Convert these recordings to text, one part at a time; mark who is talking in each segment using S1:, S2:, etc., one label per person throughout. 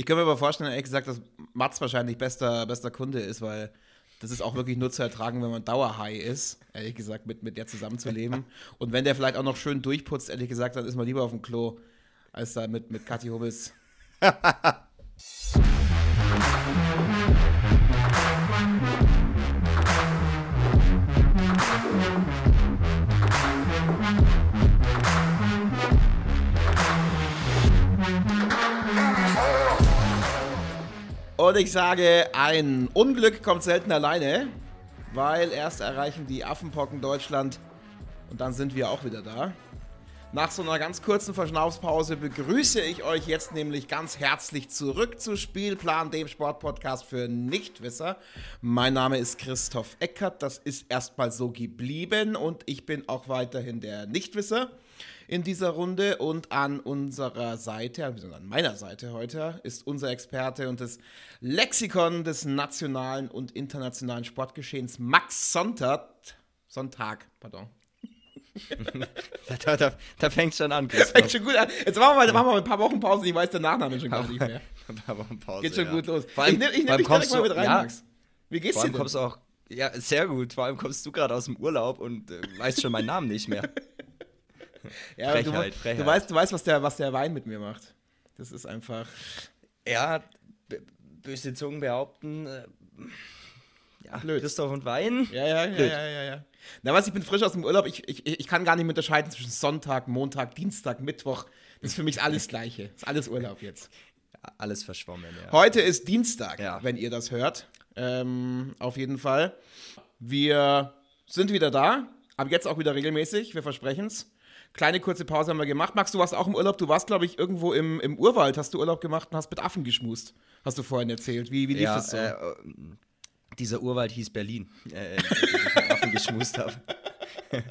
S1: Ich kann mir aber vorstellen, ehrlich gesagt, dass Mats wahrscheinlich bester, bester Kunde ist, weil das ist auch wirklich nur zu ertragen, wenn man Dauerhigh ist, ehrlich gesagt, mit, mit der zusammenzuleben. Und wenn der vielleicht auch noch schön durchputzt, ehrlich gesagt, dann ist man lieber auf dem Klo, als da mit, mit Kathi Hubbes. Und ich sage, ein Unglück kommt selten alleine, weil erst erreichen die Affenpocken Deutschland und dann sind wir auch wieder da. Nach so einer ganz kurzen Verschnaufspause begrüße ich euch jetzt nämlich ganz herzlich zurück zu Spielplan, dem Sportpodcast für Nichtwisser. Mein Name ist Christoph Eckert, das ist erstmal so geblieben und ich bin auch weiterhin der Nichtwisser in dieser Runde. Und an unserer Seite, also an meiner Seite heute, ist unser Experte und das Lexikon des nationalen und internationalen Sportgeschehens, Max Sonntag. Sonntag, pardon.
S2: da, da, da fängt schon an.
S1: Fängt schon gut an. Jetzt machen wir, mal, machen wir mal ein paar Wochen Pause. Ich weiß den Nachnamen schon gar nicht mehr.
S2: ein paar Wochen Pause.
S1: Geht schon
S2: ja.
S1: gut los.
S2: Vor allem,
S1: ich nehme nehm dich direkt mal mit rein, ja, Max. Wie geht's
S2: vor allem
S1: dir? Denn?
S2: kommst du auch. Ja, sehr gut. Vor allem kommst du gerade aus dem Urlaub und äh, weißt schon meinen Namen nicht mehr.
S1: ja,
S2: Frechheit,
S1: du,
S2: Frechheit.
S1: Du weißt, du weißt was, der, was der Wein mit mir macht. Das ist einfach.
S2: Ja, böse Zungen behaupten. Äh, ja,
S1: Blöd.
S2: Christoph und Wein.
S1: Ja, ja, ja,
S2: Blöd.
S1: ja, ja, ja. Na was, ich bin frisch aus dem Urlaub. Ich, ich, ich kann gar nicht mehr unterscheiden zwischen Sonntag, Montag, Dienstag, Mittwoch. Das ist für mich alles Gleiche. Das ist alles Urlaub jetzt.
S2: Ja, alles verschwommen, ja.
S1: Heute ist Dienstag,
S2: Ja.
S1: wenn ihr das hört. Ähm, auf jeden Fall. Wir sind wieder da. Ab jetzt auch wieder regelmäßig. Wir versprechen es. Kleine kurze Pause haben wir gemacht. Max, du warst auch im Urlaub. Du warst, glaube ich, irgendwo im, im Urwald. Hast du Urlaub gemacht und hast mit Affen geschmust. Hast du vorhin erzählt. Wie, wie lief
S2: ja,
S1: das so?
S2: äh, dieser Urwald hieß Berlin, äh, ich mit Affen geschmust habe.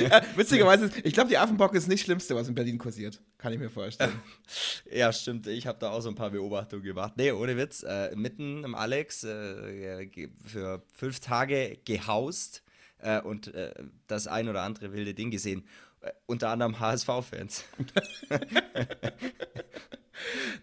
S1: Ja, witzigerweise, ich glaube, die Affenbocke ist nicht das Schlimmste, was in Berlin kursiert. Kann ich mir vorstellen.
S2: Ja, stimmt. Ich habe da auch so ein paar Beobachtungen gemacht. Nee, ohne Witz. Äh, mitten im Alex äh, für fünf Tage gehaust äh, und äh, das ein oder andere wilde Ding gesehen. Äh, unter anderem HSV-Fans.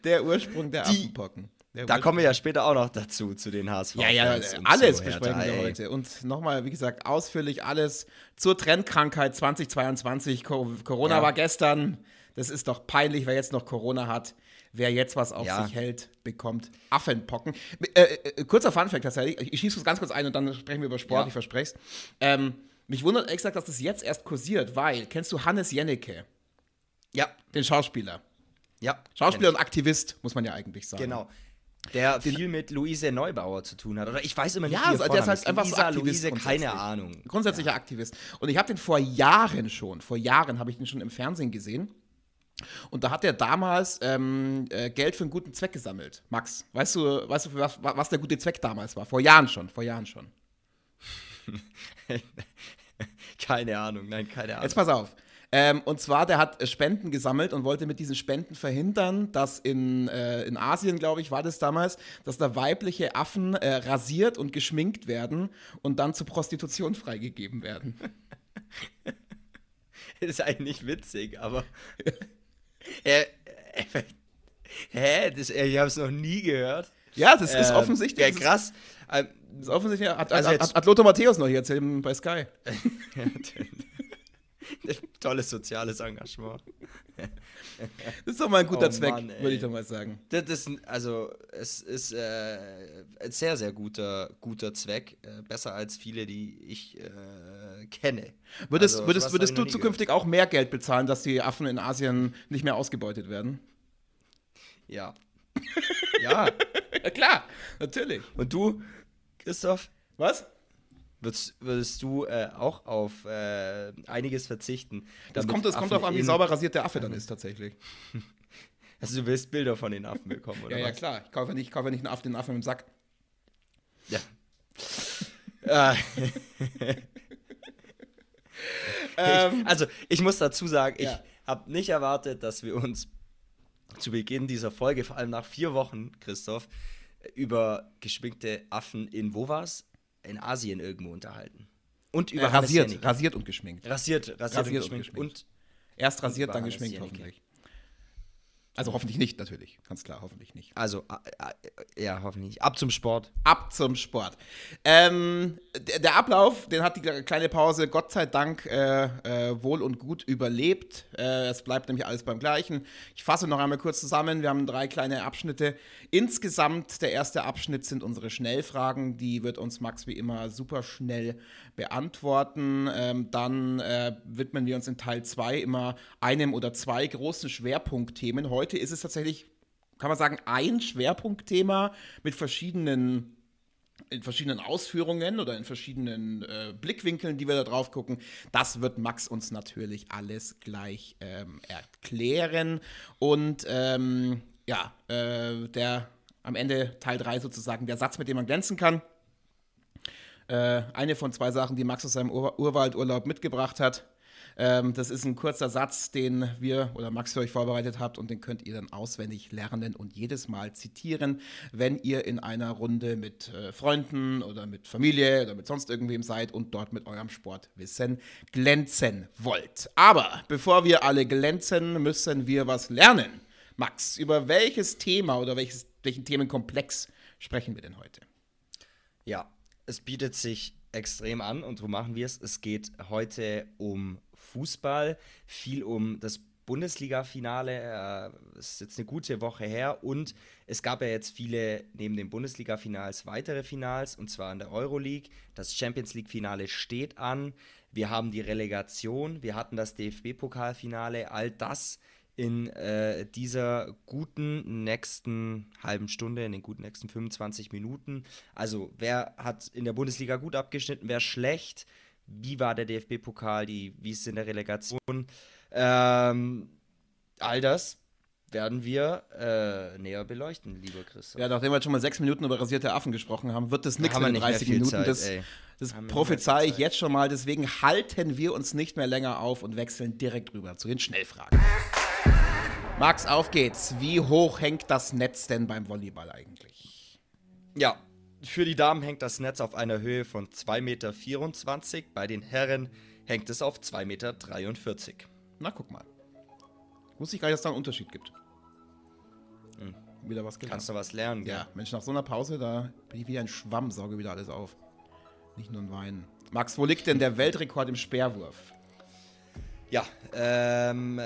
S1: Der Ursprung der
S2: Die-
S1: Affenpocken. Der
S2: Da
S1: Ursprung-
S2: kommen wir ja später auch noch dazu, zu den HSV.
S1: Ja, ja, alles
S2: zu
S1: besprechen
S2: Hertha,
S1: wir
S2: ey.
S1: heute. Und nochmal, wie gesagt, ausführlich alles zur Trendkrankheit 2022. Co Corona
S2: Ja.
S1: war gestern. Das ist doch peinlich, wer jetzt noch Corona hat. Wer jetzt was auf
S2: Ja.
S1: sich hält, bekommt Affenpocken. Äh, äh, kurzer Funfact tatsächlich. Ich, ich schieße es ganz kurz ein und dann sprechen wir über Sport,
S2: Ja.
S1: ich verspreche es. Ähm, mich wundert gesagt, dass das jetzt erst kursiert, weil, kennst du Hannes Jennecke,
S2: Ja,
S1: den Schauspieler?
S2: ja.
S1: Schauspieler und Aktivist, muss man ja eigentlich
S2: ich.
S1: sagen.
S2: Genau. Der viel mit Luise Neubauer zu tun hat. Oder ich weiß immer nicht,
S1: Ja,
S2: wie
S1: also der ist halt einfach so
S2: Luisa,
S1: Aktivist
S2: Luise, keine. Ahnung.
S1: Grundsätzlicher Aktivist. Und ich habe den vor Jahren schon, vor Jahren habe ich den schon im Fernsehen gesehen. Und da hat er damals ähm, äh, Geld für einen guten Zweck gesammelt. Max, weißt du, weißt du was, was der gute Zweck damals war? Vor Jahren schon, vor Jahren schon.
S2: Keine Ahnung, nein, keine Ahnung.
S1: Jetzt pass auf. Ähm, und zwar, der hat äh, Spenden gesammelt und wollte mit diesen Spenden verhindern, dass in, äh, in Asien, glaube ich, war das damals, dass da weibliche Affen äh, rasiert und geschminkt werden und dann zur Prostitution freigegeben werden.
S2: Das ist eigentlich nicht witzig, aber. Hä? Hä? Das, ich habe es noch nie gehört.
S1: Ja, das ist
S2: Ähm,
S1: offensichtlich.
S2: Ja, krass.
S1: Das ist offensichtlich. Hat,
S2: Also
S1: hat, hat, Lothar Matthäus noch hier erzählt bei Sky.
S2: Tolles soziales Engagement.
S1: Das ist doch mal ein guter
S2: Oh
S1: Zweck, würde ich doch mal sagen.
S2: Das ist, also, es ist äh, ein sehr, sehr guter, guter Zweck. Äh, besser als viele, die ich äh, kenne.
S1: Würdest,
S2: Also,
S1: würdest, würdest du zukünftig auch mehr Geld bezahlen, dass die Affen in Asien nicht mehr ausgebeutet werden?
S2: gehört. Ja. ja.
S1: Ja, klar, natürlich.
S2: Und du, Christoph?
S1: Was?
S2: Würdest, würdest du äh, auch auf äh, einiges verzichten?
S1: Das kommt, das kommt darauf an, wie sauber rasiert der Affe dann ist, tatsächlich.
S2: Also du willst Bilder von den Affen bekommen, oder
S1: Ja, ja,
S2: was?
S1: klar. Ich kaufe nicht, ich kaufe nicht einen Affen, den Affen im Sack.
S2: Ja. Äh,
S1: Ähm,
S2: ich, also, ich muss dazu sagen, ich
S1: Ja.
S2: habe nicht erwartet, dass wir uns zu Beginn dieser Folge, vor allem nach vier Wochen, Christoph, über geschminkte Affen in, wo war's? In Asien irgendwo unterhalten. Und
S1: äh,
S2: über Hannes
S1: rasiert, rasiert und geschminkt.
S2: Rasiert, rasiert,
S1: Rasiert
S2: und geschminkt. Und
S1: Erst rasiert, dann geschminkt, hoffentlich. Also hoffentlich nicht, natürlich. Ganz klar, hoffentlich nicht.
S2: Also, ja, hoffentlich. Ab zum Sport.
S1: Ab zum Sport. Ähm, der, der, Ablauf, den hat die kleine Pause Gott sei Dank äh, äh, wohl und gut überlebt. Äh, es bleibt nämlich alles beim Gleichen. Ich fasse noch einmal kurz zusammen. Wir haben drei kleine Abschnitte. Insgesamt, der erste Abschnitt sind unsere Schnellfragen. Die wird uns Max wie immer super schnell beantworten. Ähm, dann äh, widmen wir uns in Teil 2 immer einem oder zwei großen Schwerpunktthemen. Heute ist es tatsächlich, kann man sagen, ein Schwerpunktthema mit verschiedenen in verschiedenen Ausführungen oder in verschiedenen äh, Blickwinkeln, die wir da drauf gucken. Das wird Max uns natürlich alles gleich ähm, erklären. Und ähm, ja, äh, der am Ende Teil 3 sozusagen der Satz, mit dem man glänzen kann. Äh, eine von zwei Sachen, die Max aus seinem Ur Urwaldurlaub mitgebracht hat. Ähm, das ist ein kurzer Satz, den wir oder Max für euch vorbereitet habt und den könnt ihr dann auswendig lernen und jedes Mal zitieren, wenn ihr in einer Runde mit äh, Freunden oder mit Familie oder mit sonst irgendwem seid und dort mit eurem Sportwissen glänzen wollt. Aber bevor wir alle glänzen, müssen wir was lernen. Max, über welches Thema oder welches, welchen Themenkomplex sprechen wir denn heute?
S2: Ja, es bietet sich extrem an und so machen wir es. Es geht heute um Fußball, viel um das Bundesliga-Finale. Äh, ist jetzt eine gute Woche her und es gab ja jetzt viele neben den Bundesliga-Finals weitere Finals und zwar in der Euroleague. Das Champions League-Finale steht an. Wir haben die Relegation, wir hatten das DFB-Pokalfinale. All das in äh, dieser guten nächsten halben Stunde, in den guten nächsten 25 Minuten. Also, wer hat in der Bundesliga gut abgeschnitten, wer schlecht? Wie war der DFB-Pokal? Wie ist es in der Relegation? Ähm, all das werden wir äh, näher beleuchten, lieber Chris.
S1: Ja, nachdem wir jetzt schon mal sechs Minuten über rasierte Affen gesprochen haben, wird das nichts in 30 Minuten. Zeit, das, das prophezei ich jetzt schon mal. Deswegen halten wir uns nicht mehr länger auf und wechseln direkt rüber zu den Schnellfragen. Max, auf geht's. Wie hoch hängt das Netz denn beim Volleyball eigentlich?
S2: Ja, für die Damen hängt das Netz auf einer Höhe von 2,24 Meter. Bei den Herren hängt es auf 2,43 Meter.
S1: Na, guck mal. Muss ich gar nicht, dass da einen Unterschied gibt.
S2: Hm. Wieder was gelernt. Kannst du was lernen,
S1: Ja, Mensch, nach so einer Pause, da bin ich wie ein Schwamm, sauge wieder alles auf. Nicht nur ein Wein. Max, wo liegt denn der Weltrekord im Speerwurf?
S2: Ja, ähm,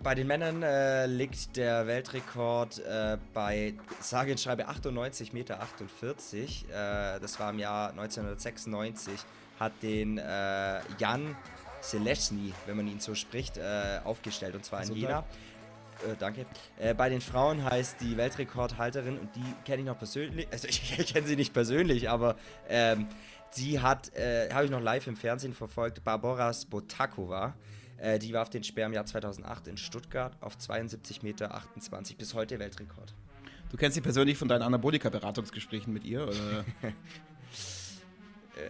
S2: bei den Männern äh, liegt der Weltrekord äh, bei, sage und schreibe, 98,48 Meter. Äh, das war im Jahr 1996, hat den äh, Jan Selesny, wenn man ihn so spricht, äh, aufgestellt, und zwar in Jena. Äh, danke. bei den Frauen heißt die Weltrekordhalterin, und die kenne ich noch persönlich, also ich, ich kenne sie nicht persönlich, aber ähm, sie hat, habe ich noch live im Fernsehen verfolgt, Barbara Spotakova. Äh, die war auf den Speer im Jahr 2008 in Stuttgart auf 72,28 Meter, bis heute Weltrekord.
S1: Du kennst sie persönlich von deinen Anabolika-Beratungsgesprächen mit ihr?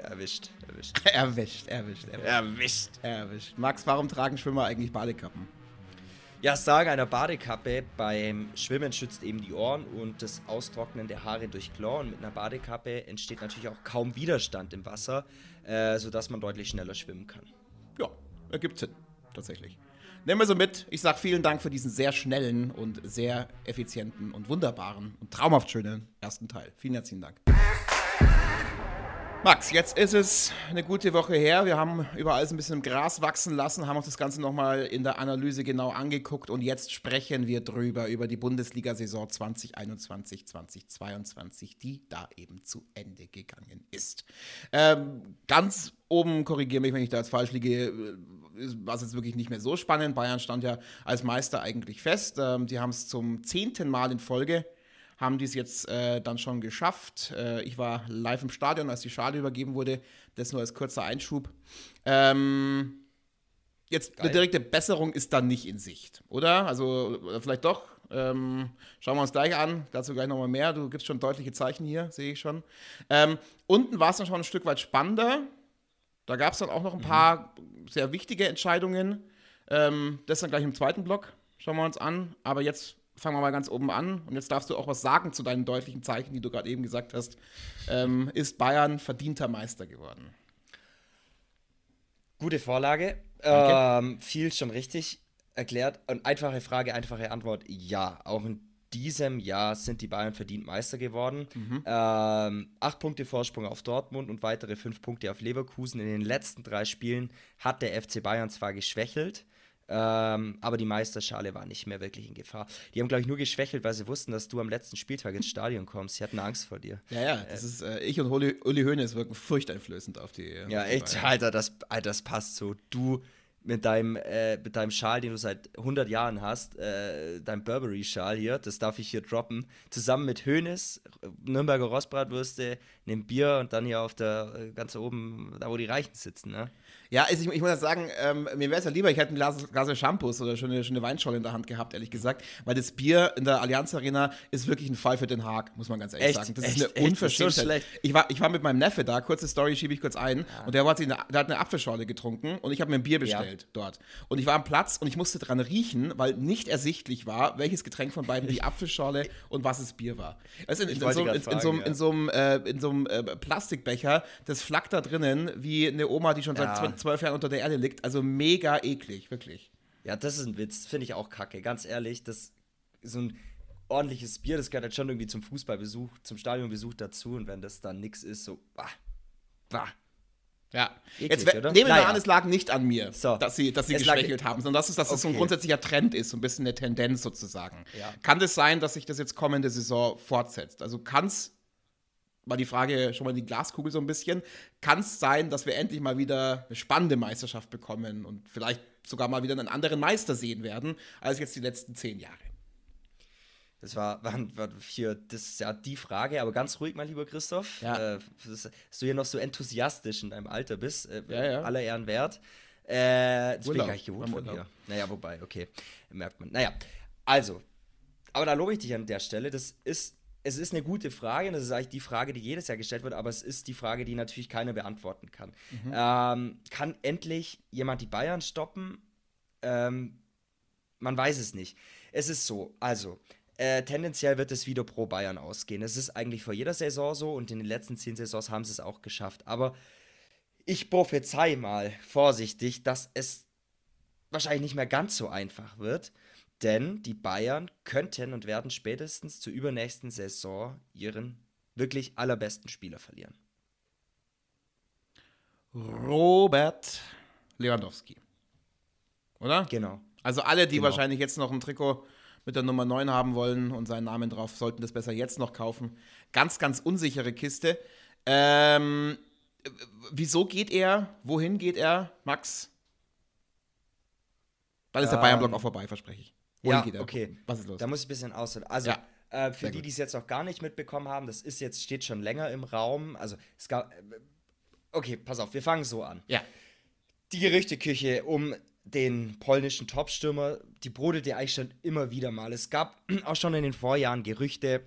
S2: erwischt, erwischt.
S1: erwischt, erwischt, erwischt. Erwischt. Erwischt. Max, warum tragen Schwimmer eigentlich Badekappen?
S2: Ja, das Sagen einer Badekappe beim Schwimmen schützt eben die Ohren und das Austrocknen der Haare durch Chlor. Und mit einer Badekappe entsteht natürlich auch kaum Widerstand im Wasser, äh, sodass man deutlich schneller schwimmen kann.
S1: Ja, ergibt Sinn tatsächlich. Nehmen wir so mit. Ich sage vielen Dank für diesen sehr schnellen und sehr effizienten und wunderbaren und traumhaft schönen ersten Teil. Vielen herzlichen Dank. Max, jetzt ist es eine gute Woche her. Wir haben überall so ein bisschen im Gras wachsen lassen, haben uns das Ganze nochmal in der Analyse genau angeguckt und jetzt sprechen wir drüber, über die Bundesliga-Saison 2021, 2022, die da eben zu Ende gegangen ist. Ähm, ganz oben, korrigiere mich, wenn ich da jetzt falsch liege, äh, war es jetzt wirklich nicht mehr so spannend. Bayern stand ja als Meister eigentlich fest. Ähm, die haben es zum zehnten Mal in Folge haben die es jetzt äh, dann schon geschafft. Äh, ich war live im Stadion, als die Schale übergeben wurde. Das nur als kurzer Einschub. Ähm, jetzt Geil. eine direkte Besserung ist dann nicht in Sicht, oder? Also vielleicht doch. Ähm, schauen wir uns gleich an. Dazu gleich nochmal mehr. Du gibst schon deutliche Zeichen hier, sehe ich schon. Ähm, unten war es dann schon ein Stück weit spannender. Da gab es dann auch noch ein mhm. paar sehr wichtige Entscheidungen. Ähm, das dann gleich im zweiten Block. Schauen wir uns an. Aber jetzt fangen wir mal ganz oben an. Und jetzt darfst du auch was sagen zu deinen deutlichen Zeichen, die du gerade eben gesagt hast. Ähm, ist Bayern verdienter Meister geworden?
S2: Gute Vorlage. Ähm, viel schon richtig. erklärt. Und einfache Frage, einfache Antwort: Ja, auch in diesem Jahr sind die Bayern verdient Meister geworden. Mhm. Ähm, acht Punkte Vorsprung auf Dortmund und weitere fünf Punkte auf Leverkusen. In den letzten drei Spielen hat der FC Bayern zwar geschwächelt, ähm, aber die Meisterschale war nicht mehr wirklich in Gefahr. Die haben, glaube ich, nur geschwächelt, weil sie wussten, dass du am letzten Spieltag ins Stadion kommst. Sie hatten Angst vor dir.
S1: Ja, ja, das äh, ist, äh, ich und Uli, Uli Hoeneß wirken furchteinflößend auf die.
S2: Ja,
S1: auf
S2: die echt, Alter das, Alter, das passt so. Du mit deinem, äh, mit deinem Schal, den du seit 100 Jahren hast, äh, dein Burberry-Schal hier, das darf ich hier droppen, zusammen mit Hönes, Nürnberger Rostbratwürste, einem Bier und dann hier auf der, äh, ganz oben, da wo die Reichen sitzen, ne?
S1: Ja, also ich, ich muss ja sagen, ähm, mir wäre es ja lieber, ich hätte ein Glas, Glas Shampoos oder schon eine, schon eine Weinscholle in der Hand gehabt, ehrlich gesagt, weil das Bier in der Allianz Arena ist wirklich ein Fall für Den Haag, muss man ganz ehrlich
S2: echt?
S1: sagen.
S2: Das
S1: echt?
S2: ist eine Unverschämtheit.
S1: So ich, war, ich war mit meinem Neffe da, kurze Story schiebe ich kurz ein, ja. und der hat, eine, der hat eine Apfelschorle getrunken und ich habe mir ein Bier bestellt ja. dort. Und ich war am Platz und ich musste dran riechen, weil nicht ersichtlich war, welches Getränk von beiden die Apfelschorle und was es Bier war. Also in, in, in, so, in, so, in so einem, äh, in so einem äh, Plastikbecher, das flackt da drinnen wie eine Oma, die schon seit zwölf Jahren unter der Erde liegt. Also mega eklig, wirklich.
S2: Ja, das ist ein Witz. Finde ich auch kacke. Ganz ehrlich, das so ein ordentliches Bier, das gehört halt schon irgendwie zum Fußballbesuch, zum Stadionbesuch dazu. Und wenn das dann nix ist, so, bah, bah.
S1: Ja, Eklig, jetzt nehmen wir naja. an, es lag nicht an mir, so. dass sie, dass sie geschwächelt haben, sondern das ist, dass okay. das so ein grundsätzlicher Trend ist, so ein bisschen eine Tendenz sozusagen. Ja. Kann es das sein, dass sich das jetzt kommende Saison fortsetzt? Also kann es mal die Frage schon mal in die Glaskugel so ein bisschen. Kann es sein, dass wir endlich mal wieder eine spannende Meisterschaft bekommen und vielleicht sogar mal wieder einen anderen Meister sehen werden, als jetzt die letzten zehn Jahre?
S2: Das war, war, war hier, das ist ja die Frage, aber ganz ruhig, mein lieber Christoph. Ja. Äh, dass du hier noch so enthusiastisch in deinem Alter bist. Äh, ja, ja. Aller Ehren wert. Äh, das Urlaub. bin ich gar nicht gewohnt von dir. Naja, wobei, okay. Merkt man. Naja, also. Aber da lobe ich dich an der Stelle. Das ist es ist eine gute Frage und das ist eigentlich die Frage, die jedes Jahr gestellt wird, aber es ist die Frage, die natürlich keiner beantworten kann. Mhm. Ähm, kann endlich jemand die Bayern stoppen? Ähm, man weiß es nicht. Es ist so, also äh, tendenziell wird es wieder pro Bayern ausgehen. Es ist eigentlich vor jeder Saison so und in den letzten zehn Saisons haben sie es auch geschafft. Aber ich prophezei mal vorsichtig, dass es wahrscheinlich nicht mehr ganz so einfach wird. Denn die Bayern könnten und werden spätestens zur übernächsten Saison ihren wirklich allerbesten Spieler verlieren.
S1: Robert Lewandowski. Oder?
S2: Genau.
S1: Also alle, die genau. wahrscheinlich jetzt noch ein Trikot mit der Nummer 9 haben wollen und seinen Namen drauf, sollten das besser jetzt noch kaufen. Ganz, ganz unsichere Kiste. Ähm, wieso geht er? Wohin geht er, Max? Dann ist der ähm, Bayern-Block auch vorbei, verspreche ich.
S2: Ja, okay. Was ist los? Da muss ich ein bisschen ausholen. Also, ja. äh, für die, die es jetzt noch gar nicht mitbekommen haben, das ist jetzt, steht schon länger im Raum. Also, es gab. Äh, okay, pass auf, wir fangen so an.
S1: Ja.
S2: Die Gerüchteküche um den polnischen Topstürmer, die brodelt ja eigentlich schon immer wieder mal. Es gab auch schon in den Vorjahren Gerüchte,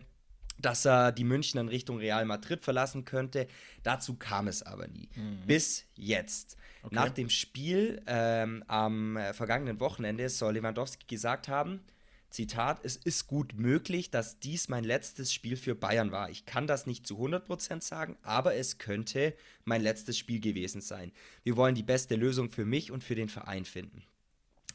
S2: dass er die München in Richtung Real Madrid verlassen könnte. Dazu kam es aber nie. Mhm. Bis jetzt. Okay. Nach dem Spiel ähm, am äh, vergangenen Wochenende soll Lewandowski gesagt haben, Zitat, es ist gut möglich, dass dies mein letztes Spiel für Bayern war. Ich kann das nicht zu 100% sagen, aber es könnte mein letztes Spiel gewesen sein. Wir wollen die beste Lösung für mich und für den Verein finden.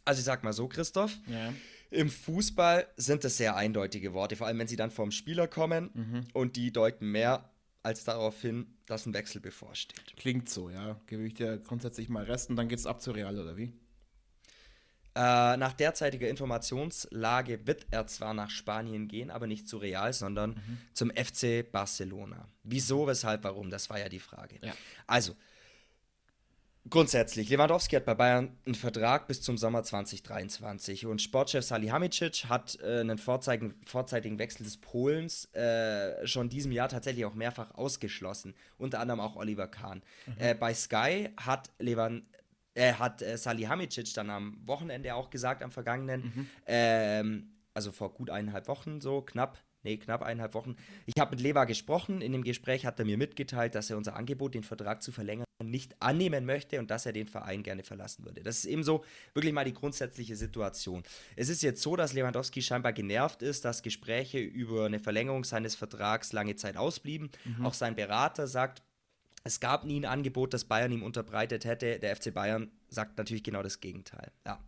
S2: Also ich sag mal so, Christoph, ja. Im Fußball sind das sehr eindeutige Worte, vor allem wenn sie dann vom Spieler kommen mhm. und die deuten mehr als darauf hin, dass ein Wechsel bevorsteht.
S1: Klingt so, ja. Gebe ich dir grundsätzlich mal Rest und dann geht es ab zu Real, oder wie?
S2: Äh, nach derzeitiger Informationslage wird er zwar nach Spanien gehen, aber nicht zu Real, sondern mhm. zum FC Barcelona. Wieso, weshalb, warum? Das war ja die Frage. Ja. Also, Grundsätzlich, Lewandowski hat bei Bayern einen Vertrag bis zum Sommer 2023 und Sportchef Salihamidzic hat äh, einen vorzeitigen, vorzeitigen Wechsel des Polens äh, schon diesem Jahr tatsächlich auch mehrfach ausgeschlossen, unter anderem auch Oliver Kahn. Mhm. Äh, bei Sky hat Levan, äh, hat äh, Salihamidzic dann am Wochenende auch gesagt, am vergangenen, mhm. ähm, also vor gut eineinhalb Wochen so, knapp, nee, knapp eineinhalb Wochen. Ich habe mit Lewa gesprochen. In dem Gespräch hat er mir mitgeteilt, dass er unser Angebot, den Vertrag zu verlängern, nicht annehmen möchte und dass er den Verein gerne verlassen würde. Das ist eben so wirklich mal die grundsätzliche Situation. Es ist jetzt so, dass Lewandowski scheinbar genervt ist, dass Gespräche über eine Verlängerung seines Vertrags lange Zeit ausblieben. Mhm. Auch sein Berater sagt, es gab nie ein Angebot, das Bayern ihm unterbreitet hätte. Der FC Bayern sagt natürlich genau das Gegenteil. Ja.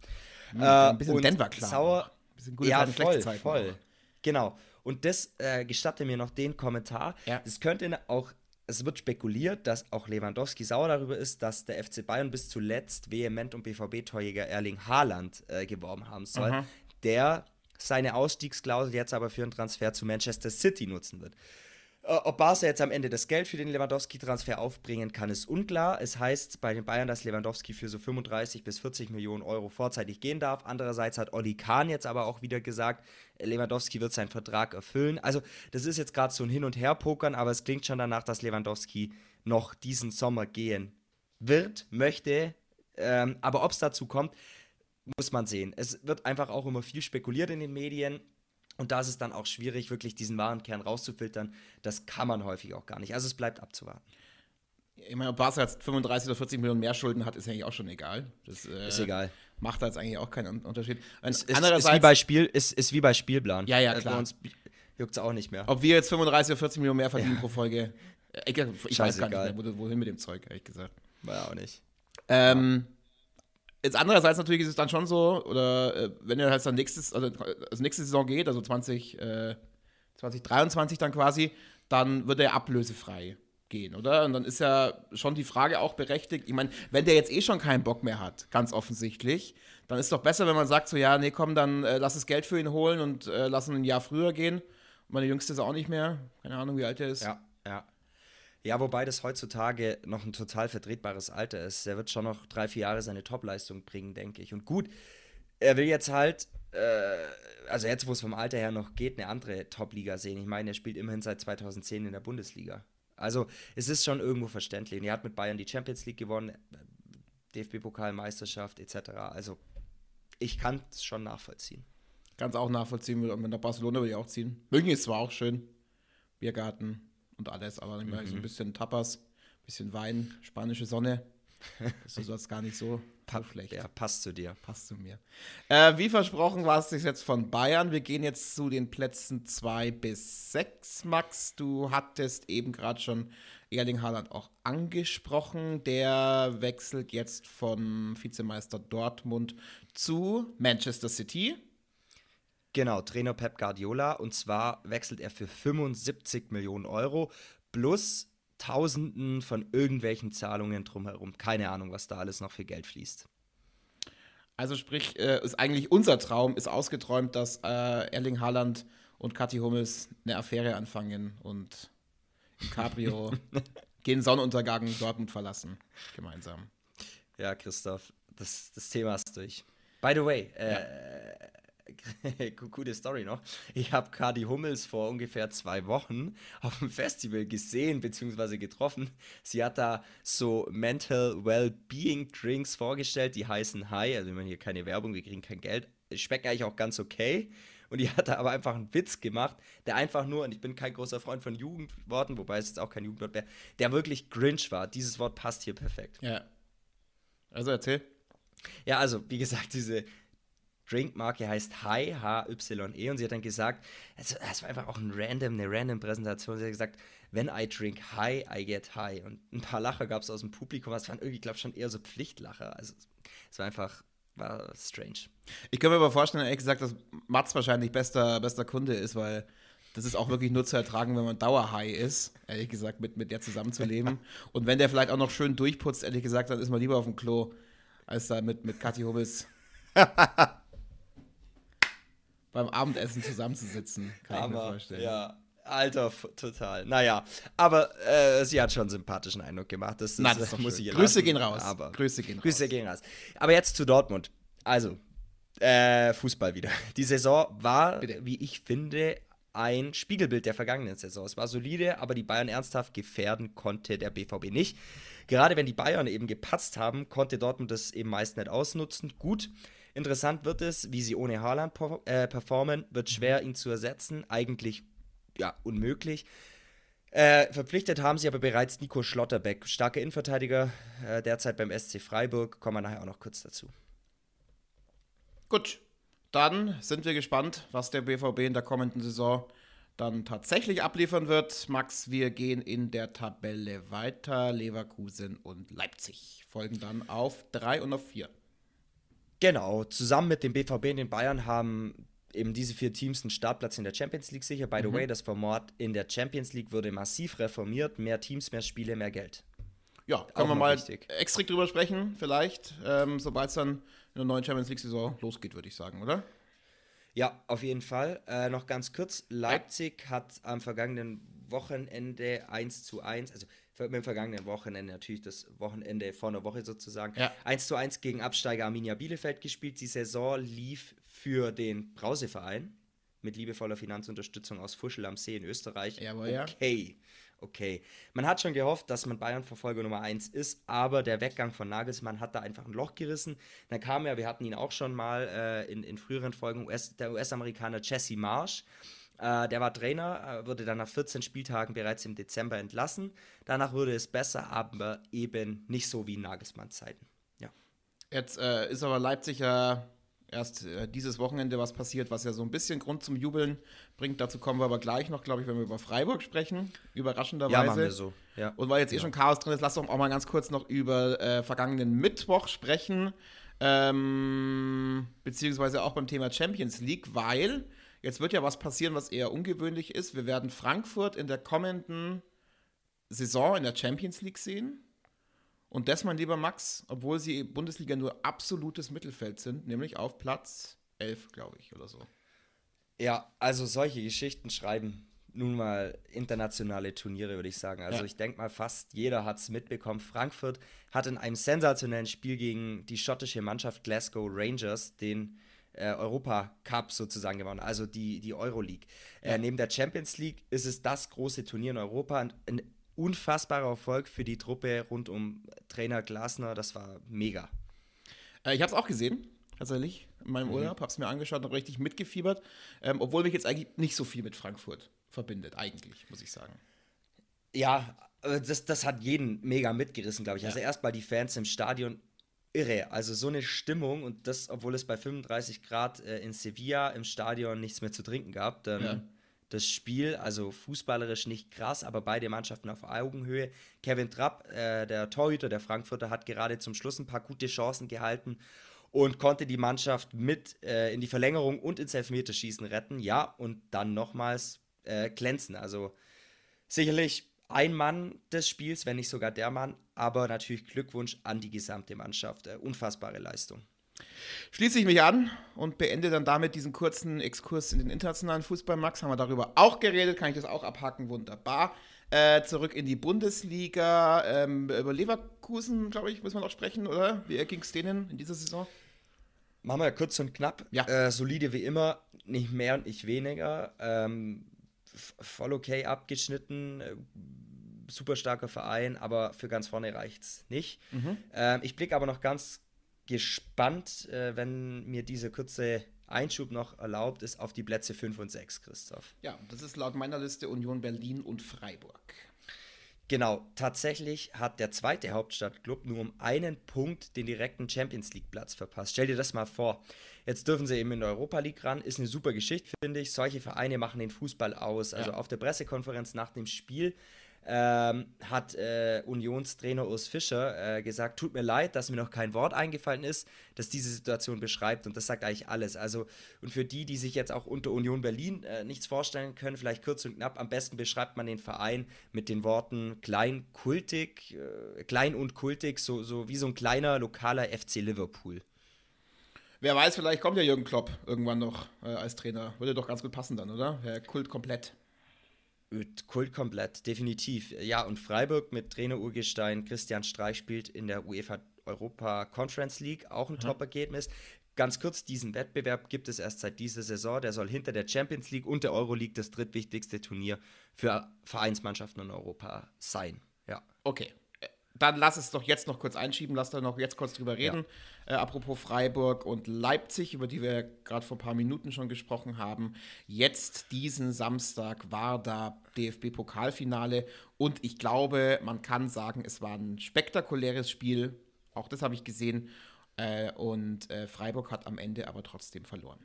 S1: Äh, ein bisschen Denver klar.
S2: Sauer,
S1: ein bisschen gute
S2: ja,
S1: Zeiten,
S2: voll, voll. Genau. Und das äh, gestatte mir noch den Kommentar.
S1: Ja.
S2: Es könnte auch, es wird spekuliert, dass auch Lewandowski sauer darüber ist, dass der FC Bayern bis zuletzt vehement um BVB-Torjäger Erling Haaland äh, geworben haben soll,
S1: Aha.
S2: der seine Ausstiegsklausel jetzt aber für einen Transfer zu Manchester City nutzen wird. Äh, Ob Barca jetzt am Ende das Geld für den Lewandowski-Transfer aufbringen kann, ist unklar. Es heißt bei den Bayern, dass Lewandowski für so 35 bis 40 Millionen Euro vorzeitig gehen darf. Andererseits hat Olli Kahn jetzt aber auch wieder gesagt, Lewandowski wird seinen Vertrag erfüllen. Also, das ist jetzt gerade so ein Hin- und Her-Pokern, aber es klingt schon danach, dass Lewandowski noch diesen Sommer gehen wird, möchte. Ähm, aber ob es dazu kommt, muss man sehen. Es wird einfach auch immer viel spekuliert in den Medien. Und da ist es dann auch schwierig, wirklich diesen wahren Kern rauszufiltern. Das kann man häufig auch gar nicht. Also es bleibt abzuwarten.
S1: Ich meine, ob Barca jetzt 35 oder 40 Millionen mehr Schulden hat, ist eigentlich auch schon egal. Das äh,
S2: Ist egal.
S1: macht da jetzt eigentlich auch keinen Unterschied.
S2: Es ist, ist, wie bei Spiel, ist, ist wie bei Spielplan.
S1: Ja, ja,
S2: Äh,
S1: klar.
S2: Bei uns juckt es auch nicht mehr.
S1: ob wir jetzt 35 oder 40 Millionen mehr verdienen pro Folge, äh, ich, ich weiß gar nicht mehr, wo- wohin mit dem Zeug, ehrlich gesagt.
S2: War ja auch nicht.
S1: Ähm, jetzt andererseits natürlich ist es dann schon so, oder äh, wenn er halt dann nächstes, also, also nächste Saison geht, also 20, äh, 2023 dann quasi, dann wird er ablösefrei gehen, oder? Und dann ist ja schon die Frage auch berechtigt. Ich meine, wenn der jetzt eh schon keinen Bock mehr hat, ganz offensichtlich, dann ist doch besser, wenn man sagt so, ja, nee, komm, dann äh, lass das Geld für ihn holen und äh, lass ihn ein Jahr früher gehen. Und meine Jüngste ist auch nicht mehr, keine Ahnung, wie alt er ist.
S2: Ja, ja. Ja, wobei das heutzutage noch ein total vertretbares Alter ist. Er wird schon noch drei, vier Jahre seine Topleistung bringen, denke ich. Und gut, er will jetzt halt, äh, also jetzt, wo es vom Alter her noch geht, eine andere Top-Liga sehen. Ich meine, er spielt immerhin seit 2010 in der Bundesliga. Also es ist schon irgendwo verständlich. Und er hat mit Bayern die Champions League gewonnen, DFB-Pokal, Meisterschaft etc. Also ich kann es schon nachvollziehen.
S1: Ganz auch nachvollziehen. Und nach Barcelona würde ich auch ziehen. München ist zwar auch schön. Biergarten und alles, aber immer so ein bisschen Tapas, bisschen Wein, spanische Sonne. Das ist das gar nicht so, so schlecht.
S2: Ja, passt zu dir.
S1: Passt zu mir. Äh, wie versprochen war es jetzt von Bayern. Wir gehen jetzt zu den Plätzen 2 bis 6. Max, du hattest eben gerade schon Erling Haaland auch angesprochen. Der wechselt jetzt von Vizemeister Dortmund zu Manchester City.
S2: Genau, Trainer Pep Guardiola. Und zwar wechselt er für 75 Millionen Euro plus Tausenden von irgendwelchen Zahlungen drumherum. Keine Ahnung, was da alles noch für Geld fließt.
S1: Also sprich, äh, ist eigentlich unser Traum, ist ausgeträumt, dass äh, Erling Haaland und Kathi Hummels eine Affäre anfangen und im Cabrio gehen Sonnenuntergang Dortmund verlassen. Gemeinsam.
S2: Ja, Christoph, das, das Thema ist durch. By the way, äh, gute Story noch. Ich habe Kadi Hummels vor ungefähr zwei Wochen auf dem Festival gesehen bzw. getroffen. Sie hat da so Mental Wellbeing Drinks vorgestellt, die heißen High. Also, wir machen hier keine Werbung, wir kriegen kein Geld. Schmeckt eigentlich auch ganz okay. Und die hat da aber einfach einen Witz gemacht, der einfach nur, und ich bin kein großer Freund von Jugendworten, wobei es jetzt auch kein Jugendwort wäre, der wirklich Grinch war. Dieses Wort passt hier perfekt.
S1: Ja. Also erzähl.
S2: Ja, also, wie gesagt, diese Drinkmarke heißt Hi, H-Y-E, und sie hat dann gesagt, also, das war einfach auch ein random, eine random Präsentation. Sie hat gesagt, when I drink high, I get high. Und ein paar Lacher gab es aus dem Publikum, das waren irgendwie, glaube ich, schon eher so Pflichtlacher. Also, es war einfach, war strange.
S1: Ich kann mir aber vorstellen, ehrlich gesagt, dass Mats wahrscheinlich bester, bester Kunde ist, weil das ist auch wirklich nur zu ertragen, wenn man Dauerhigh ist, ehrlich gesagt, mit, mit der zusammenzuleben. Und wenn der vielleicht auch noch schön durchputzt, ehrlich gesagt, dann ist man lieber auf dem Klo, als da mit, mit Kathi Hubbes beim Abendessen zusammenzusitzen. Kann ich mir vorstellen.
S2: ja. Alter, total. Naja, aber äh, sie hat schon einen sympathischen Eindruck gemacht. Das,
S1: Na,
S2: das, muss
S1: schön.
S2: ich
S1: Grüße
S2: lassen,
S1: gehen raus.
S2: Aber
S1: Grüße gehen
S2: Grüße
S1: raus.
S2: gehen raus. Aber jetzt zu Dortmund. Also, äh, Fußball wieder. Die Saison war,
S1: Bitte.
S2: wie ich finde, ein Spiegelbild der vergangenen Saison. Es war solide, aber die Bayern ernsthaft gefährden konnte der BVB nicht. Gerade wenn die Bayern eben gepatzt haben, konnte Dortmund das eben meist nicht ausnutzen. Gut. Interessant wird es, wie sie ohne Haaland äh, performen. Wird schwer, ihn zu ersetzen. Eigentlich ja, unmöglich. Äh, verpflichtet haben sie aber bereits Nico Schlotterbeck, starker Innenverteidiger, äh, derzeit beim SC Freiburg. Kommen wir nachher auch noch kurz dazu.
S1: Gut, dann sind wir gespannt, was der BVB in der kommenden Saison dann tatsächlich abliefern wird. Max, wir gehen in der Tabelle weiter. Leverkusen und Leipzig folgen dann auf 3 und auf 4.
S2: Genau, zusammen mit dem BVB und den Bayern haben eben diese vier Teams einen Startplatz in der Champions League sicher. By the mhm. way, das Format in der Champions League wurde massiv reformiert. Mehr Teams, mehr Spiele, mehr Geld.
S1: Ja, können wir mal wichtig. extra drüber sprechen, vielleicht, ähm, sobald es dann in der neuen Champions League-Saison losgeht, würde ich sagen, oder?
S2: Ja, auf jeden Fall. Äh, noch ganz kurz: Leipzig hat am vergangenen Wochenende 1 zu 1, also mit dem vergangenen Wochenende natürlich das Wochenende vor einer Woche sozusagen, ja. 1 zu 1 gegen Absteiger Arminia Bielefeld gespielt. Die Saison lief für den Brauseverein mit liebevoller Finanzunterstützung aus Fuschel am See in Österreich.
S1: Jawohl,
S2: okay. Ja okay. Man hat schon gehofft, dass man Bayern-Verfolger Nummer 1 ist, aber der Weggang von Nagelsmann hat da einfach ein Loch gerissen. Dann kam ja, wir hatten ihn auch schon mal äh, in, in früheren Folgen, US, der US-Amerikaner Jesse Marsch. Äh, der war Trainer, äh, wurde dann nach 14 Spieltagen bereits im Dezember entlassen. Danach wurde es besser, aber eben nicht so wie in Nagelsmann-Zeiten. Ja.
S1: Jetzt äh, ist aber Leipzig ja erst äh, dieses Wochenende was passiert, was ja so ein bisschen Grund zum Jubeln bringt. Dazu kommen wir aber gleich noch, glaube ich, wenn wir über Freiburg sprechen. Überraschenderweise. Ja, machen wir so. Ja. Und weil jetzt eh ja. eh schon Chaos drin ist, lass doch auch mal ganz kurz noch über äh, vergangenen Mittwoch sprechen. Ähm, beziehungsweise auch beim Thema Champions League, weil jetzt wird ja was passieren, was eher ungewöhnlich ist. Wir werden Frankfurt in der kommenden Saison in der Champions League sehen. Und das, mein lieber Max, obwohl sie Bundesliga nur absolutes Mittelfeld sind, nämlich auf Platz 11, glaube ich, oder so.
S2: Ja, also solche Geschichten schreiben nun mal internationale Turniere, würde ich sagen. Also ja. ich denke mal, fast jeder hat es mitbekommen. Frankfurt hat in einem sensationellen Spiel gegen die schottische Mannschaft Glasgow Rangers den äh, Europa Cup sozusagen gewonnen, also die, die Euroleague. Äh, ja. Äh, neben der Champions League ist es das große Turnier in Europa. Ein, unfassbarer Erfolg für die Truppe rund um Trainer Glasner. Das war mega.
S1: Äh, ich habe es auch gesehen, tatsächlich, in meinem mhm. Urlaub. Habe es mir angeschaut und richtig mitgefiebert. Ähm, obwohl mich jetzt eigentlich nicht so viel mit Frankfurt verbindet, eigentlich, muss ich sagen.
S2: Ja, das, das hat jeden mega mitgerissen, glaube ich. Also ja. Also erstmal die Fans im Stadion irre. Also so eine Stimmung und das, obwohl es bei 35 Grad äh, in Sevilla im Stadion nichts mehr zu trinken gab, dann ja das Spiel, also fußballerisch nicht krass, aber beide Mannschaften auf Augenhöhe. Kevin Trapp, äh, der Torhüter der Frankfurter, hat gerade zum Schluss ein paar gute Chancen gehalten und konnte die Mannschaft mit äh, in die Verlängerung und ins Elfmeterschießen retten. Ja, und dann nochmals äh, glänzen. Also sicherlich ein Mann des Spiels, wenn nicht sogar der Mann, aber natürlich Glückwunsch an die gesamte Mannschaft. Äh, unfassbare Leistung.
S1: Schließe ich mich an und beende dann damit diesen kurzen Exkurs in den internationalen Fußball. Max, haben wir darüber auch geredet, kann ich das auch abhaken, wunderbar. Äh, zurück in die Bundesliga. Ähm, über Leverkusen, glaube ich, muss man auch sprechen, oder? Wie ging es denen in dieser Saison?
S2: Machen wir kurz und knapp. Ja. Äh, solide wie immer, nicht mehr und nicht weniger. Ähm, voll okay abgeschnitten. Super starker Verein, aber für ganz vorne reicht es nicht. Mhm. Ähm, ich blicke aber noch ganz gespannt, äh, wenn mir diese kurze Einschub noch erlaubt ist, auf die Plätze 5 und 6, Christoph.
S1: Ja, das ist laut meiner Liste Union Berlin und Freiburg.
S2: Genau, tatsächlich hat der zweite Hauptstadtclub nur um einen Punkt den direkten Champions League Platz verpasst. Stell dir das mal vor. Jetzt dürfen sie eben in der Europa League ran. Ist eine super Geschichte, finde ich. Solche Vereine machen den Fußball aus. Also ja. auf der Pressekonferenz nach dem Spiel ähm, hat äh, Unionstrainer Urs Fischer äh, gesagt, tut mir leid, dass mir noch kein Wort eingefallen ist, das diese Situation beschreibt und das sagt eigentlich alles. Also und für die, die sich jetzt auch unter Union Berlin äh, nichts vorstellen können, vielleicht kurz und knapp, am besten beschreibt man den Verein mit den Worten klein, kultig, äh, klein und kultig, so, so wie so ein kleiner lokaler FC Liverpool.
S1: Wer weiß, vielleicht kommt ja Jürgen Klopp irgendwann noch äh, als Trainer. Würde doch ganz gut passen dann, oder? Herr Kult komplett.
S2: Kult komplett, definitiv. Ja, und Freiburg mit Trainer-Urgestein Christian Streich spielt in der UEFA Europa Conference League, auch ein mhm. Top-Ergebnis. Ganz kurz, diesen Wettbewerb gibt es erst seit dieser Saison. Der soll hinter der Champions League und der Euroleague das drittwichtigste Turnier für Vereinsmannschaften in Europa sein. Ja.
S1: Okay dann lass es doch jetzt noch kurz einschieben, lass da noch jetzt kurz drüber reden. Ja. Äh, apropos Freiburg und Leipzig, über die wir gerade vor ein paar Minuten schon gesprochen haben. Jetzt diesen Samstag war da DFB-Pokalfinale und ich glaube, man kann sagen, es war ein spektakuläres Spiel. Auch das habe ich gesehen. Äh, und äh, Freiburg hat am Ende aber trotzdem verloren.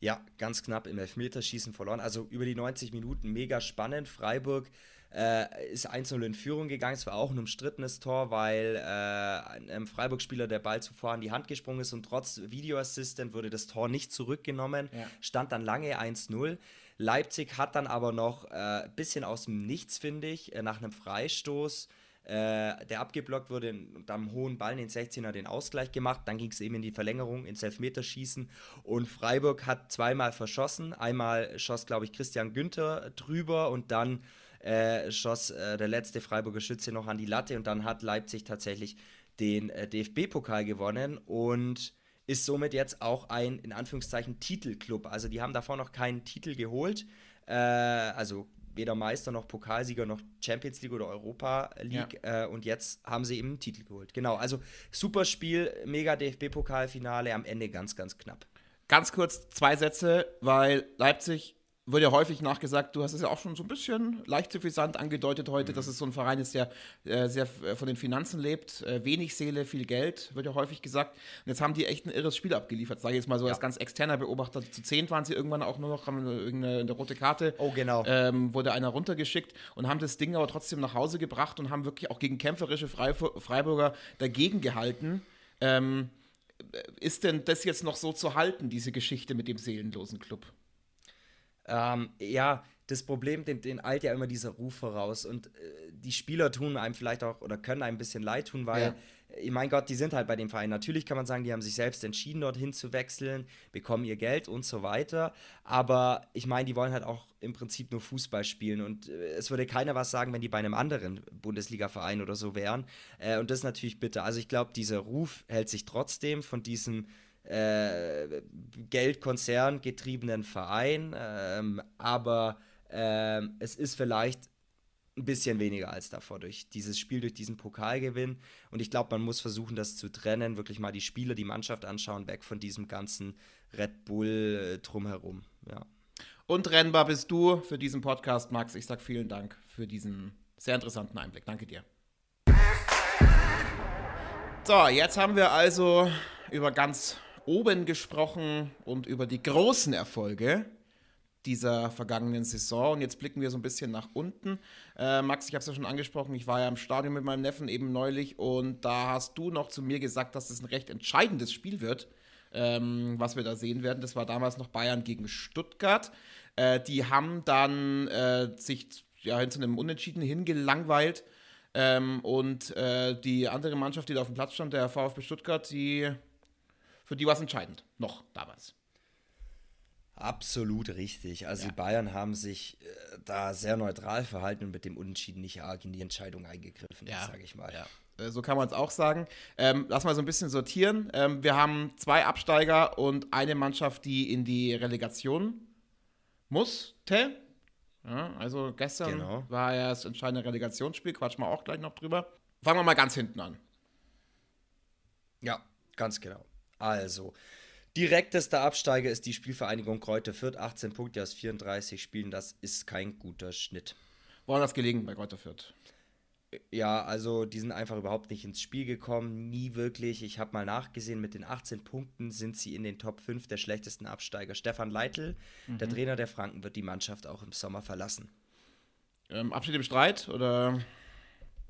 S2: Ja, ganz knapp im Elfmeterschießen verloren. Also über die 90 Minuten mega spannend. Freiburg äh, ist 1-0 in Führung gegangen. Es war auch ein umstrittenes Tor, weil äh, einem Freiburg-Spieler der Ball zuvor an die Hand gesprungen ist und trotz Videoassistent wurde das Tor nicht zurückgenommen. Ja. Stand dann lange 1-0. Leipzig hat dann aber noch ein äh, bisschen aus dem Nichts, finde ich, äh, nach einem Freistoß äh, der abgeblockt wurde und am hohen Ball in den 16er den Ausgleich gemacht. Dann ging es eben in die Verlängerung, ins Elfmeterschießen. Und Freiburg hat zweimal verschossen. Einmal schoss, glaube ich, Christian Günther drüber und dann äh, schoss äh, der letzte Freiburger Schütze noch an die Latte. Und dann hat Leipzig tatsächlich den äh, DFB-Pokal gewonnen und ist somit jetzt auch ein, in Anführungszeichen, Titelclub. Also die haben davor noch keinen Titel geholt. Äh, also weder Meister noch Pokalsieger noch Champions League oder Europa League. Ja. Äh, und jetzt haben sie eben einen Titel geholt. Genau, also super Spiel, mega DFB-Pokalfinale, am Ende ganz, ganz knapp.
S1: Ganz kurz zwei Sätze, weil Leipzig wird ja häufig nachgesagt, du hast es ja auch schon so ein bisschen leicht suffisant angedeutet heute, mhm. dass es so ein Verein ist, der äh, sehr äh, von den Finanzen lebt, äh, wenig Seele, viel Geld, wird ja häufig gesagt. Und jetzt haben die echt ein irres Spiel abgeliefert, sage ich jetzt mal so ja. als ganz externer Beobachter. Zu zehn waren sie irgendwann auch nur noch, haben irgendeine eine rote Karte,
S2: oh, genau.
S1: ähm, wurde einer runtergeschickt und haben das Ding aber trotzdem nach Hause gebracht und haben wirklich auch gegen kämpferische Freiburger dagegen gehalten. Ähm, ist denn das jetzt noch so zu halten, diese Geschichte mit dem seelenlosen Club?
S2: Ähm, ja, das Problem, den, den eilt ja immer dieser Ruf voraus. Und äh, die Spieler tun einem vielleicht auch oder können einem ein bisschen leid tun, weil, ja. äh, mein Gott, die sind halt bei dem Verein. Natürlich kann man sagen, die haben sich selbst entschieden, dorthin zu wechseln, bekommen ihr Geld und so weiter. Aber ich meine, die wollen halt auch im Prinzip nur Fußball spielen. Und äh, es würde keiner was sagen, wenn die bei einem anderen Bundesliga-Verein oder so wären. Äh, und das ist natürlich bitter. Also ich glaube, dieser Ruf hält sich trotzdem von diesem äh, Geldkonzern getriebenen Verein, ähm, aber ähm, es ist vielleicht ein bisschen weniger als davor durch dieses Spiel, durch diesen Pokalgewinn. Und ich glaube, man muss versuchen, das zu trennen, wirklich mal die Spieler, die Mannschaft anschauen, weg von diesem ganzen Red Bull äh, drumherum. Ja.
S1: Und rennbar bist du für diesen Podcast, Max. Ich sage vielen Dank für diesen sehr interessanten Einblick. Danke dir. So, jetzt haben wir also über ganz oben gesprochen und über die großen Erfolge dieser vergangenen Saison. Und jetzt blicken wir so ein bisschen nach unten. Äh, Max, ich habe es ja schon angesprochen, ich war ja im Stadion mit meinem Neffen eben neulich und da hast du noch zu mir gesagt, dass es ein recht entscheidendes Spiel wird, ähm, was wir da sehen werden. Das war damals noch Bayern gegen Stuttgart. Äh, die haben dann äh, sich ja, hin zu einem Unentschieden hingelangweilt. Ähm, und äh, die andere Mannschaft, die da auf dem Platz stand, der VfB Stuttgart, die für die war es entscheidend, noch damals.
S2: Absolut richtig. Also ja. die Bayern haben sich äh, da sehr neutral verhalten und mit dem Unentschieden nicht arg in die Entscheidung eingegriffen, ja. sage ich mal.
S1: Ja. Äh, so kann man es auch sagen. Ähm, lass mal so ein bisschen sortieren. Ähm, wir haben zwei Absteiger und eine Mannschaft, die in die Relegation musste. Ja, also gestern genau. war ja das entscheidende Relegationsspiel, quatschen wir auch gleich noch drüber. Fangen wir mal ganz hinten an.
S2: Ja, ganz genau. Also, direktester Absteiger ist die Spielvereinigung Kräuter Fürth, 18 Punkte aus 34 Spielen. Das ist kein guter Schnitt.
S1: Wo hat das gelegen bei Kräuter Fürth?
S2: Ja, also die sind einfach überhaupt nicht ins Spiel gekommen, nie wirklich. Ich habe mal nachgesehen, mit den 18 Punkten sind sie in den Top 5 der schlechtesten Absteiger. Stefan Leitl, mhm. der Trainer der Franken, wird die Mannschaft auch im Sommer verlassen.
S1: Ähm, Abschied im Streit oder?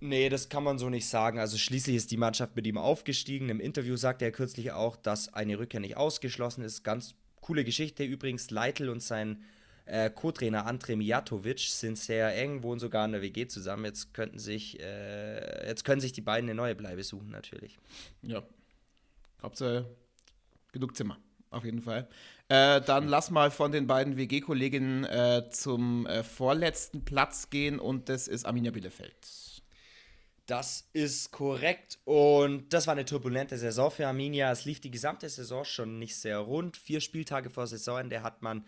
S2: Nee, das kann man so nicht sagen. Also schließlich ist die Mannschaft mit ihm aufgestiegen. Im Interview sagte er kürzlich auch, dass eine Rückkehr nicht ausgeschlossen ist. Ganz coole Geschichte. Übrigens, Leitl und sein äh, Co-Trainer Andrej Mijatovic sind sehr eng, wohnen sogar in der WG zusammen. Jetzt könnten sich, äh, jetzt können sich die beiden eine neue Bleibe suchen, natürlich.
S1: Ja. Hauptsache genug Zimmer, auf jeden Fall. Äh, dann lass mal von den beiden WG-Kolleginnen äh, zum äh, vorletzten Platz gehen und das ist Arminia Bielefeld.
S2: Das ist korrekt. Und das war eine turbulente Saison für Arminia. Es lief die gesamte Saison schon nicht sehr rund. Vier Spieltage vor Saisonende hat man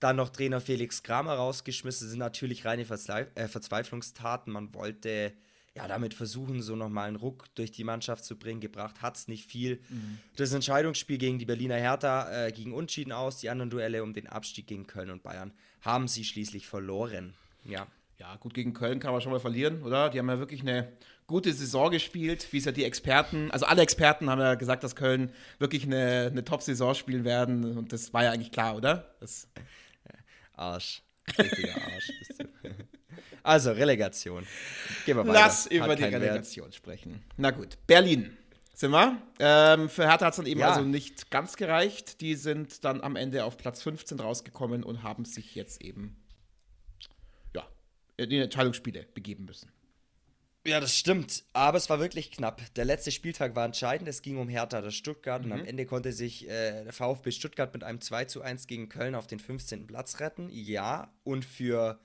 S2: dann noch Trainer Felix Kramer rausgeschmissen. Das sind natürlich reine äh, Verzweiflungstaten. Man wollte ja damit versuchen, so nochmal einen Ruck durch die Mannschaft zu bringen. Gebracht hat es nicht viel. Mhm. Das Entscheidungsspiel gegen die Berliner Hertha äh, ging unschieden aus. Die anderen Duelle um den Abstieg gegen Köln und Bayern haben sie schließlich verloren. Ja.
S1: Ja, gut, gegen Köln kann man schon mal verlieren, oder? Die haben ja wirklich eine gute Saison gespielt, wie es ja die Experten, also alle Experten haben ja gesagt, dass Köln wirklich eine, eine Top-Saison spielen werden und das war ja eigentlich klar, oder? Das
S2: Arsch. Richtiger Arsch. Also, Relegation.
S1: Gehen wir weiter. Lass über die Relegation Wert. sprechen. Na gut, Berlin sind wir. Ähm, für Hertha hat es dann eben ja. also nicht ganz gereicht. Die sind dann am Ende auf Platz 15 rausgekommen und haben sich jetzt eben in die Entscheidungsspiele begeben müssen.
S2: Ja, das stimmt. Aber es war wirklich knapp. Der letzte Spieltag war entscheidend. Es ging um Hertha, das Stuttgart. Mhm. Und am mhm. Ende konnte sich äh, der VfB Stuttgart mit einem 2 zu 1 gegen Köln auf den 15. Platz retten. Ja. Und für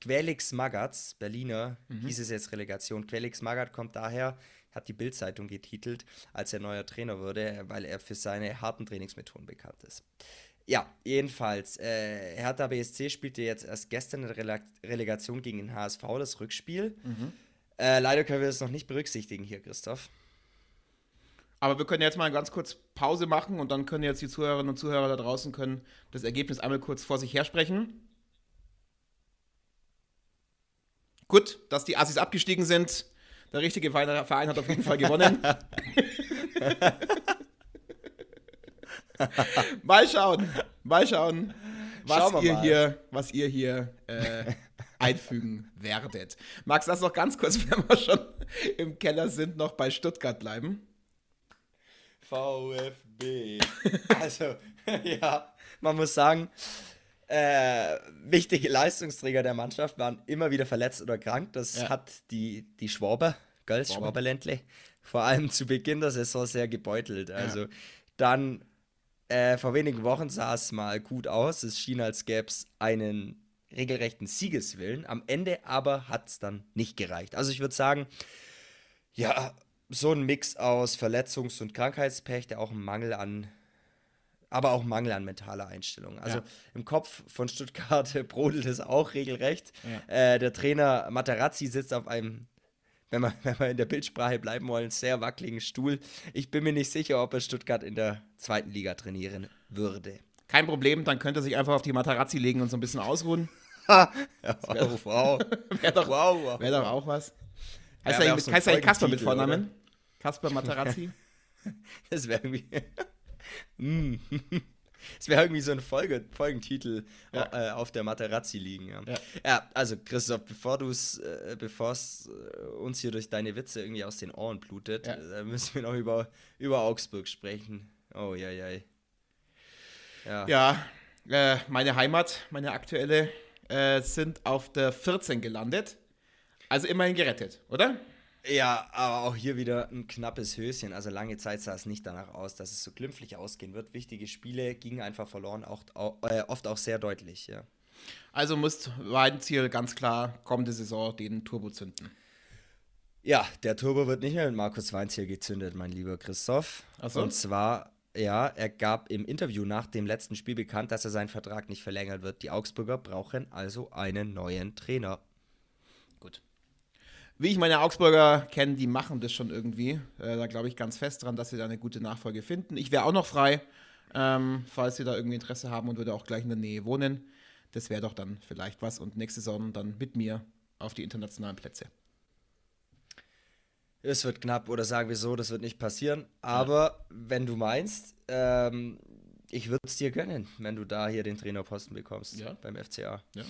S2: Quelix Magatz, Berliner, mhm. hieß es jetzt Relegation. Quelix Magat kommt daher, hat die Bildzeitung getitelt, als er neuer Trainer wurde, weil er für seine harten Trainingsmethoden bekannt ist. Ja, jedenfalls, äh, Hertha BSC spielte jetzt erst gestern eine Rele Relegation gegen den HSV, das Rückspiel. Mhm. Äh, leider können wir das noch nicht berücksichtigen hier, Christoph.
S1: Aber wir können jetzt mal ganz kurz Pause machen und dann können jetzt die Zuhörerinnen und Zuhörer da draußen können das Ergebnis einmal kurz vor sich hersprechen. Gut, dass die Assis abgestiegen sind. Der richtige Verein hat auf jeden Fall gewonnen. mal schauen, mal schauen, was ihr mal. hier, was ihr hier äh, einfügen werdet. Max, lass noch ganz kurz, wenn wir schon im Keller sind, noch bei Stuttgart bleiben.
S2: VfB. also, ja, man muss sagen, äh, wichtige Leistungsträger der Mannschaft waren immer wieder verletzt oder krank. Das ja. hat die, die Schwaber, gell, Schwaberländle, vor allem zu Beginn der Saison sehr gebeutelt. Also ja. dann äh, vor wenigen Wochen sah es mal gut aus. Es schien, als gäbe es einen regelrechten Siegeswillen. Am Ende aber hat es dann nicht gereicht. Also ich würde sagen, ja, so ein Mix aus Verletzungs- und Krankheitspech, der auch einen Mangel an, aber auch Mangel an mentaler Einstellung. Also ja. im Kopf von Stuttgart brodelt es auch regelrecht. Ja. Äh, der Trainer Materazzi sitzt auf einem wenn wir, wenn wir in der Bildsprache bleiben wollen, sehr wackeligen Stuhl. Ich bin mir nicht sicher, ob er Stuttgart in der zweiten Liga trainieren würde.
S1: Kein Problem, dann könnte er sich einfach auf die Materazzi legen und so ein bisschen ausruhen
S2: ja, wow, wow.
S1: Wäre doch, wow, wow. Wär doch auch was. Heißt ja, eigentlich, heißt eigentlich Kasper mit Vornamen? Kasper Materazzi?
S2: das wäre irgendwie. Mm. Das wäre irgendwie so ein Folge, Folgentitel ja. äh, auf der Materazzi liegen. Ja. ja. ja also Christoph, bevor du es, äh, bevor es äh, uns hier durch deine Witze irgendwie aus den Ohren blutet, ja. müssen wir noch über, über Augsburg sprechen. Oh ja, ja.
S1: Ja, ja äh, meine Heimat, meine aktuelle, äh, sind auf der 14 gelandet. Also immerhin gerettet, oder?
S2: Ja, aber auch hier wieder ein knappes Höschen. Also lange Zeit sah es nicht danach aus, dass es so glimpflich ausgehen wird. Wichtige Spiele gingen einfach verloren, auch, äh, oft auch sehr deutlich, ja.
S1: Also muss mein Ziel ganz klar kommende Saison den Turbo zünden.
S2: Ja, der Turbo wird nicht mehr mit Markus Weinziel gezündet, mein lieber Christoph. Ach so? Und zwar ja, er gab im Interview nach dem letzten Spiel bekannt, dass er seinen Vertrag nicht verlängern wird. Die Augsburger brauchen also einen neuen Trainer.
S1: Wie ich meine Augsburger kenne, die machen das schon irgendwie. Äh, da glaube ich ganz fest dran, dass sie da eine gute Nachfolge finden. Ich wäre auch noch frei, ähm, falls sie da irgendwie Interesse haben und würde auch gleich in der Nähe wohnen. Das wäre doch dann vielleicht was und nächste Saison dann mit mir auf die internationalen Plätze
S2: es wird knapp oder sagen wir so, das wird nicht passieren. Aber ja. wenn du meinst, ähm, ich würde es dir gönnen, wenn du da hier den Trainerposten bekommst ja. beim FCA. Ja.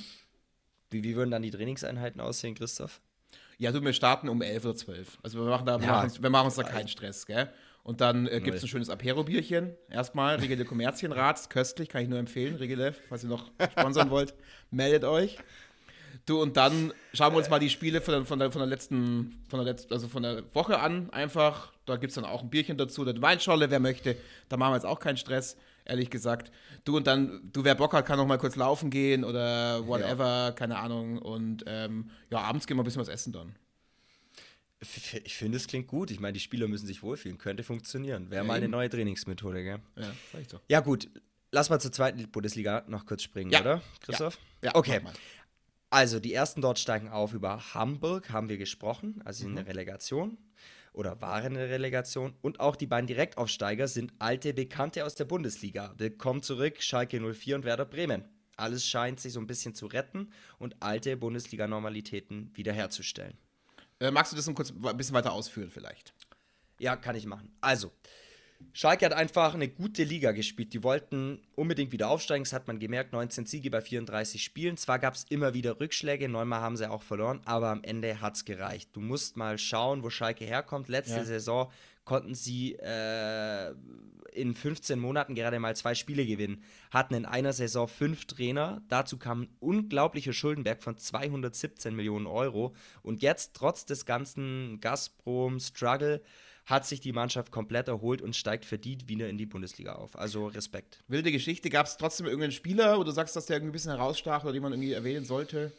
S2: Wie, wie würden dann die Trainingseinheiten aussehen, Christoph?
S1: Ja, du, wir starten um 11 oder 12. Also wir machen, da, ja. machen, wir machen uns da keinen Stress, gell? Und dann äh, gibt es ein schönes Apero-Bierchen. Erstmal Riegele Kommerzienrat, köstlich, kann ich nur empfehlen. Riegele, falls ihr noch sponsern wollt, meldet euch. Du, und dann schauen wir uns mal die Spiele von der, von der, von der letzten, von der letzten, also von der Woche an einfach. Da gibt es dann auch ein Bierchen dazu, eine Weinscholle, wer möchte. Da machen wir jetzt auch keinen Stress, ehrlich gesagt. Du und dann, du, wer Bock hat, kann noch mal kurz laufen gehen oder whatever, ja. keine Ahnung. Und ähm, ja, abends gehen wir ein bisschen was essen dann.
S2: Ich finde, es klingt gut. Ich meine, die Spieler müssen sich wohlfühlen. Könnte funktionieren. Wäre ja, mal eine neue Trainingsmethode, gell? Ja, ich doch. Ja, gut. Lass mal zur zweiten Bundesliga noch kurz springen, ja. oder, Christoph? Ja, ja okay. Also, die ersten dort steigen auf über Hamburg, haben wir gesprochen, also in mhm. der Relegation oder waren in der Relegation. Und auch die beiden Direktaufsteiger sind alte Bekannte aus der Bundesliga. Willkommen zurück, Schalke 04 und Werder Bremen. Alles scheint sich so ein bisschen zu retten und alte Bundesliga-Normalitäten wiederherzustellen.
S1: Äh, magst du das kurz, ein bisschen weiter ausführen vielleicht?
S2: Ja, kann ich machen. Also, Schalke hat einfach eine gute Liga gespielt. Die wollten unbedingt wieder aufsteigen. Das hat man gemerkt. 19 Siege bei 34 Spielen. Zwar gab es immer wieder Rückschläge. Neunmal haben sie auch verloren. Aber am Ende hat es gereicht. Du musst mal schauen, wo Schalke herkommt. Letzte ja. Saison konnten sie äh, in 15 Monaten gerade mal zwei Spiele gewinnen. Hatten in einer Saison fünf Trainer. Dazu kam ein unglaublicher Schuldenberg von 217 Millionen Euro. Und jetzt, trotz des ganzen Gazprom-Struggle, hat sich die Mannschaft komplett erholt und steigt verdient wieder in die Bundesliga auf. Also Respekt.
S1: Wilde Geschichte. Gab es trotzdem irgendeinen Spieler, wo du sagst, dass der irgendwie ein bisschen herausstach oder den man irgendwie erwähnen sollte?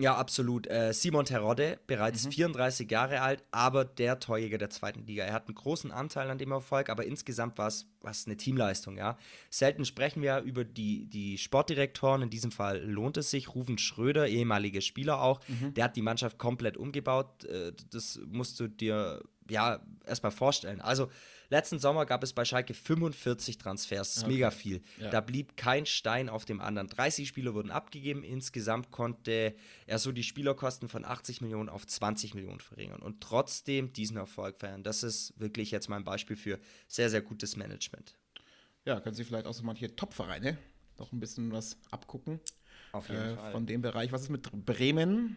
S2: Ja, absolut. Äh, Simon Terodde, bereits mhm. 34 Jahre alt, aber der Torjäger der zweiten Liga. Er hat einen großen Anteil an dem Erfolg, aber insgesamt war es eine Teamleistung, ja. Selten sprechen wir über die, die Sportdirektoren, in diesem Fall lohnt es sich. Rufen Schröder, ehemaliger Spieler auch, mhm. der hat die Mannschaft komplett umgebaut. Äh, das musst du dir ja erstmal vorstellen. Also Letzten Sommer gab es bei Schalke 45 Transfers. Das ist okay. mega viel. Ja. Da blieb kein Stein auf dem anderen. 30 Spieler wurden abgegeben. Insgesamt konnte er so die Spielerkosten von 80 Millionen auf 20 Millionen verringern und trotzdem diesen Erfolg feiern. Das ist wirklich jetzt mal ein Beispiel für sehr, sehr gutes Management.
S1: Ja, können Sie vielleicht auch so manche Top-Vereine noch ein bisschen was abgucken?
S2: Auf jeden äh, Fall.
S1: Von dem Bereich. Was ist mit Bremen?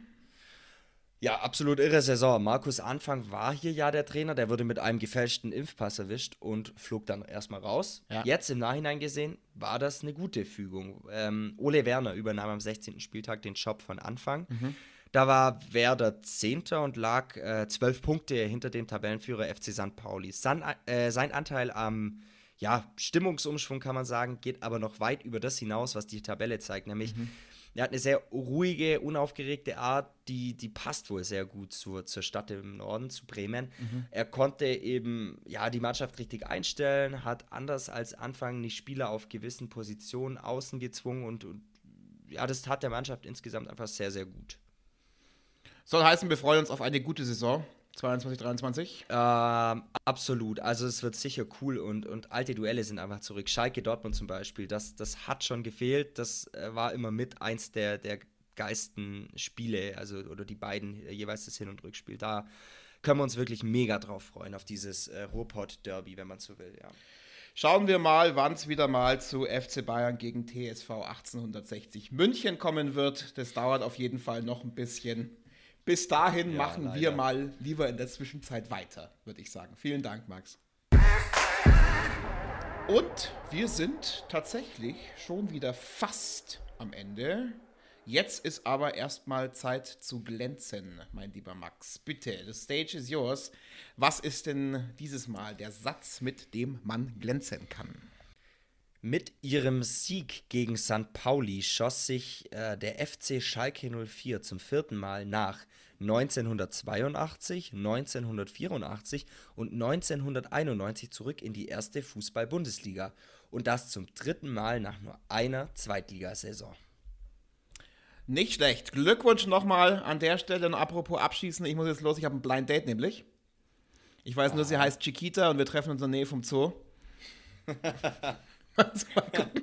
S2: Ja, absolut irre Saison. Markus Anfang war hier ja der Trainer, der wurde mit einem gefälschten Impfpass erwischt und flog dann erstmal raus. Ja. Jetzt im Nachhinein gesehen war das eine gute Fügung. Ähm, Ole Werner übernahm am 16. Spieltag den Job von Anfang. Mhm. Da war Werder Zehnter und lag äh, zwölf Punkte hinter dem Tabellenführer FC St. Pauli. San, äh, sein Anteil am ja, Stimmungsumschwung kann man sagen, geht aber noch weit über das hinaus, was die Tabelle zeigt, nämlich mhm er hat eine sehr ruhige, unaufgeregte Art, die, die passt wohl sehr gut zur, zur Stadt im Norden, zu Bremen. Mhm. Er konnte eben ja, die Mannschaft richtig einstellen, hat anders als Anfang nicht Spieler auf gewissen Positionen außen gezwungen und, und ja, das tat der Mannschaft insgesamt einfach sehr, sehr gut.
S1: Soll heißen, wir freuen uns auf eine gute Saison. 22, 23?
S2: Ähm, absolut. Also es wird sicher cool und, und alte Duelle sind einfach zurück. Schalke Dortmund zum Beispiel, das, das hat schon gefehlt. Das äh, war immer mit eins der, der geilsten Spiele, also oder die beiden äh, jeweils das Hin- und Rückspiel. Da können wir uns wirklich mega drauf freuen, auf dieses äh, Ruhrpott-Derby, wenn man so will, ja.
S1: Schauen wir mal, wann es wieder mal zu FC Bayern gegen TSV 1860 München kommen wird. Das dauert auf jeden Fall noch ein bisschen. Bis dahin ja, machen leider. wir mal lieber in der Zwischenzeit weiter, würde ich sagen. Vielen Dank, Max. Und wir sind tatsächlich schon wieder fast am Ende. Jetzt ist aber erstmal Zeit zu glänzen, mein lieber Max. Bitte, the stage is yours. Was ist denn dieses Mal der Satz, mit dem man glänzen kann?
S2: Mit ihrem Sieg gegen St. Pauli schoss sich äh, der FC Schalke 04 zum vierten Mal nach 1982, 1984 und 1991 zurück in die erste Fußball-Bundesliga und das zum dritten Mal nach nur einer Zweitligasaison.
S1: Nicht schlecht. Glückwunsch nochmal an der Stelle. Und apropos abschießen, ich muss jetzt los, ich habe ein Blind Date nämlich. Ich weiß nur, sie ah. heißt Chiquita und wir treffen uns in der Nähe vom Zoo. Also mal, gucken,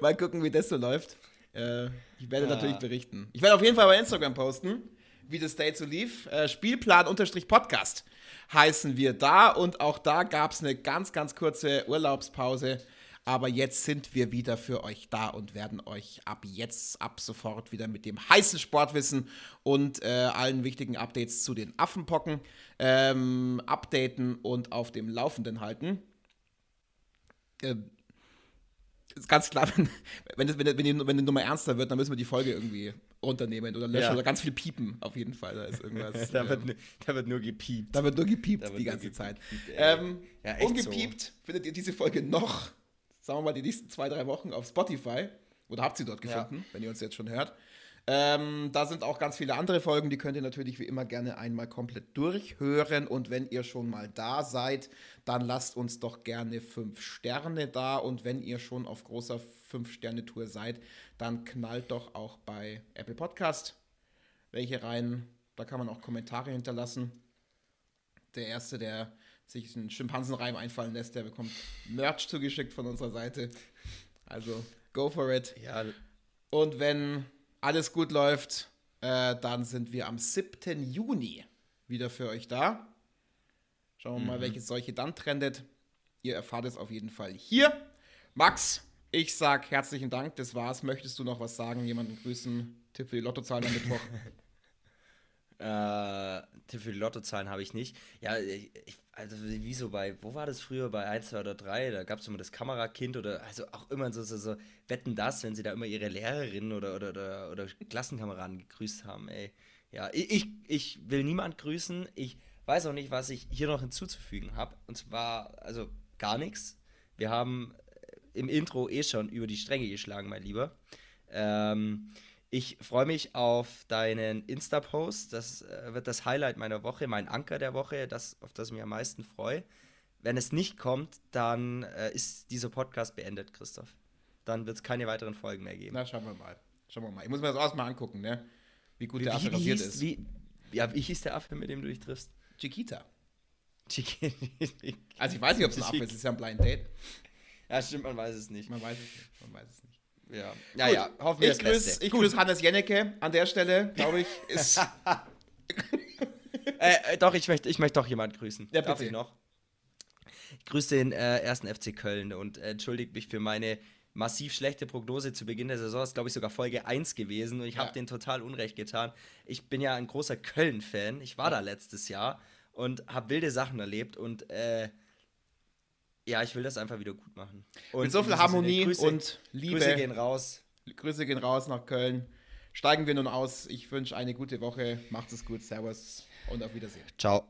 S1: mal gucken, wie das so läuft. Äh, ich werde ja. natürlich berichten. Ich werde auf jeden Fall bei Instagram posten, wie das Date so lief. Äh, Spielplan-Podcast heißen wir da und auch da gab es eine ganz, ganz kurze Urlaubspause. Aber jetzt sind wir wieder für euch da und werden euch ab jetzt, ab sofort wieder mit dem heißen Sportwissen und äh, allen wichtigen Updates zu den Affenpocken ähm, updaten und auf dem Laufenden halten. Ähm, ist ganz klar, wenn, wenn, das, wenn, wenn, die, wenn die Nummer ernster wird, dann müssen wir die Folge irgendwie runternehmen oder löschen ja. oder ganz viel piepen, auf jeden Fall. Da ist irgendwas.
S2: da, wird, da wird nur gepiept.
S1: Da wird nur gepiept wird die ganze gepiept, Zeit. Ähm, ja, ungepiept so. findet ihr diese Folge noch, sagen wir mal, die nächsten zwei, drei Wochen auf Spotify. Oder habt sie dort gefunden, ja. wenn ihr uns jetzt schon hört. Ähm, da sind auch ganz viele andere Folgen, die könnt ihr natürlich wie immer gerne einmal komplett durchhören. Und wenn ihr schon mal da seid, dann lasst uns doch gerne fünf Sterne da. Und wenn ihr schon auf großer Fünf-Sterne-Tour seid, dann knallt doch auch bei Apple Podcast welche rein. Da kann man auch Kommentare hinterlassen. Der Erste, der sich einen Schimpansenreim einfallen lässt, der bekommt Merch zugeschickt von unserer Seite. Also, go for it. Ja. Und wenn alles gut läuft, äh, dann sind wir am 7. Juni wieder für euch da. Schauen wir mhm. mal, welche Seuche dann trendet. Ihr erfahrt es auf jeden Fall hier. Max, ich sag herzlichen Dank, das war's. Möchtest du noch was sagen? Jemanden grüßen? Tipp für die Lottozahlen am Mittwoch.
S2: Äh, Tipp für die Lottozahlen habe ich nicht. Ja, ich, also wie so bei, wo war das früher bei 1, 2 oder 3? Da gab es immer das Kamerakind oder also auch immer so, so, so wetten das, wenn sie da immer ihre Lehrerin oder, oder, oder, oder Klassenkameraden gegrüßt haben, ey. Ja, ich, ich will niemand grüßen. Ich weiß auch nicht, was ich hier noch hinzuzufügen habe. Und zwar, also gar nichts. Wir haben im Intro eh schon über die Stränge geschlagen, mein Lieber. Ähm, ich freue mich auf deinen Insta-Post. Das äh, wird das Highlight meiner Woche, mein Anker der Woche, das, auf das ich mich am meisten freue. Wenn es nicht kommt, dann äh, ist dieser Podcast beendet, Christoph. Dann wird es keine weiteren Folgen mehr geben.
S1: Na, schauen wir mal. Schauen wir mal. Ich muss mir das auch mal angucken, ne? Wie gut
S2: Wie,
S1: der Affe
S2: wie,
S1: rasiert
S2: hieß,
S1: ist.
S2: wie, ja, wie hieß der Affe, mit dem du dich triffst?
S1: Chiquita.
S2: Chiquita.
S1: Also ich weiß nicht, ob es ein Affe ist, es ist ja ein Blind Date.
S2: Ja, stimmt, man weiß es nicht.
S1: Man weiß es nicht. Man weiß es nicht.
S2: Ja,
S1: Gut,
S2: naja, hoffen wir
S1: ich
S2: das
S1: grüße
S2: Beste.
S1: ich grüß Hannes Jennecke an der Stelle, glaube ich. Ist,
S2: Äh, äh, doch, ich möchte, ich möchte doch jemanden grüßen.
S1: Ja,
S2: Darf
S1: bitte.
S2: ich noch? Ich grüße den äh, ersten FC Köln und äh, entschuldige mich für meine massiv schlechte Prognose zu Beginn der Saison. Das ist, glaube ich, sogar Folge 1 gewesen und ich
S1: Ja.
S2: habe denen total Unrecht getan. Ich bin ja ein großer Köln-Fan. Ich war da letztes Jahr und habe wilde Sachen erlebt und äh, ja, ich will das einfach wieder gut machen. Und
S1: mit so viel Harmonie
S2: Grüße,
S1: und Liebe.
S2: Grüße gehen raus.
S1: Grüße gehen raus nach Köln. Steigen wir nun aus. Ich wünsche eine gute Woche. Macht es gut. Servus und auf Wiedersehen.
S2: Ciao.